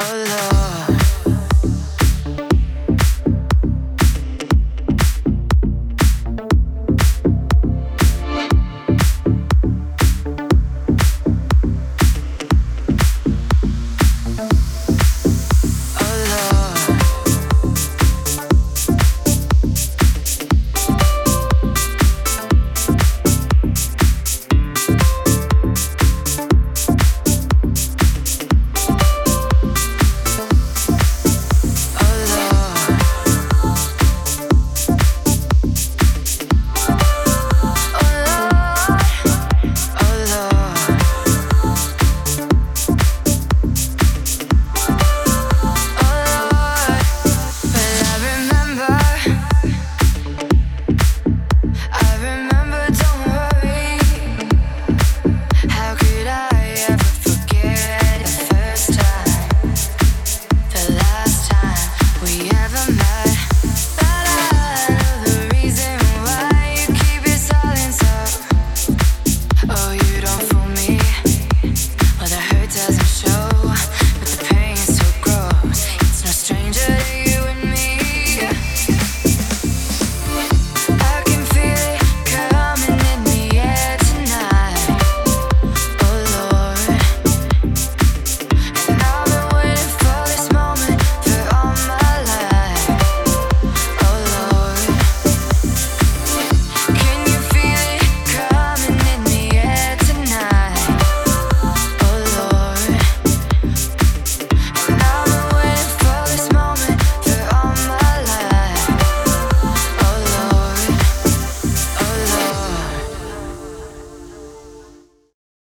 Oh, alone.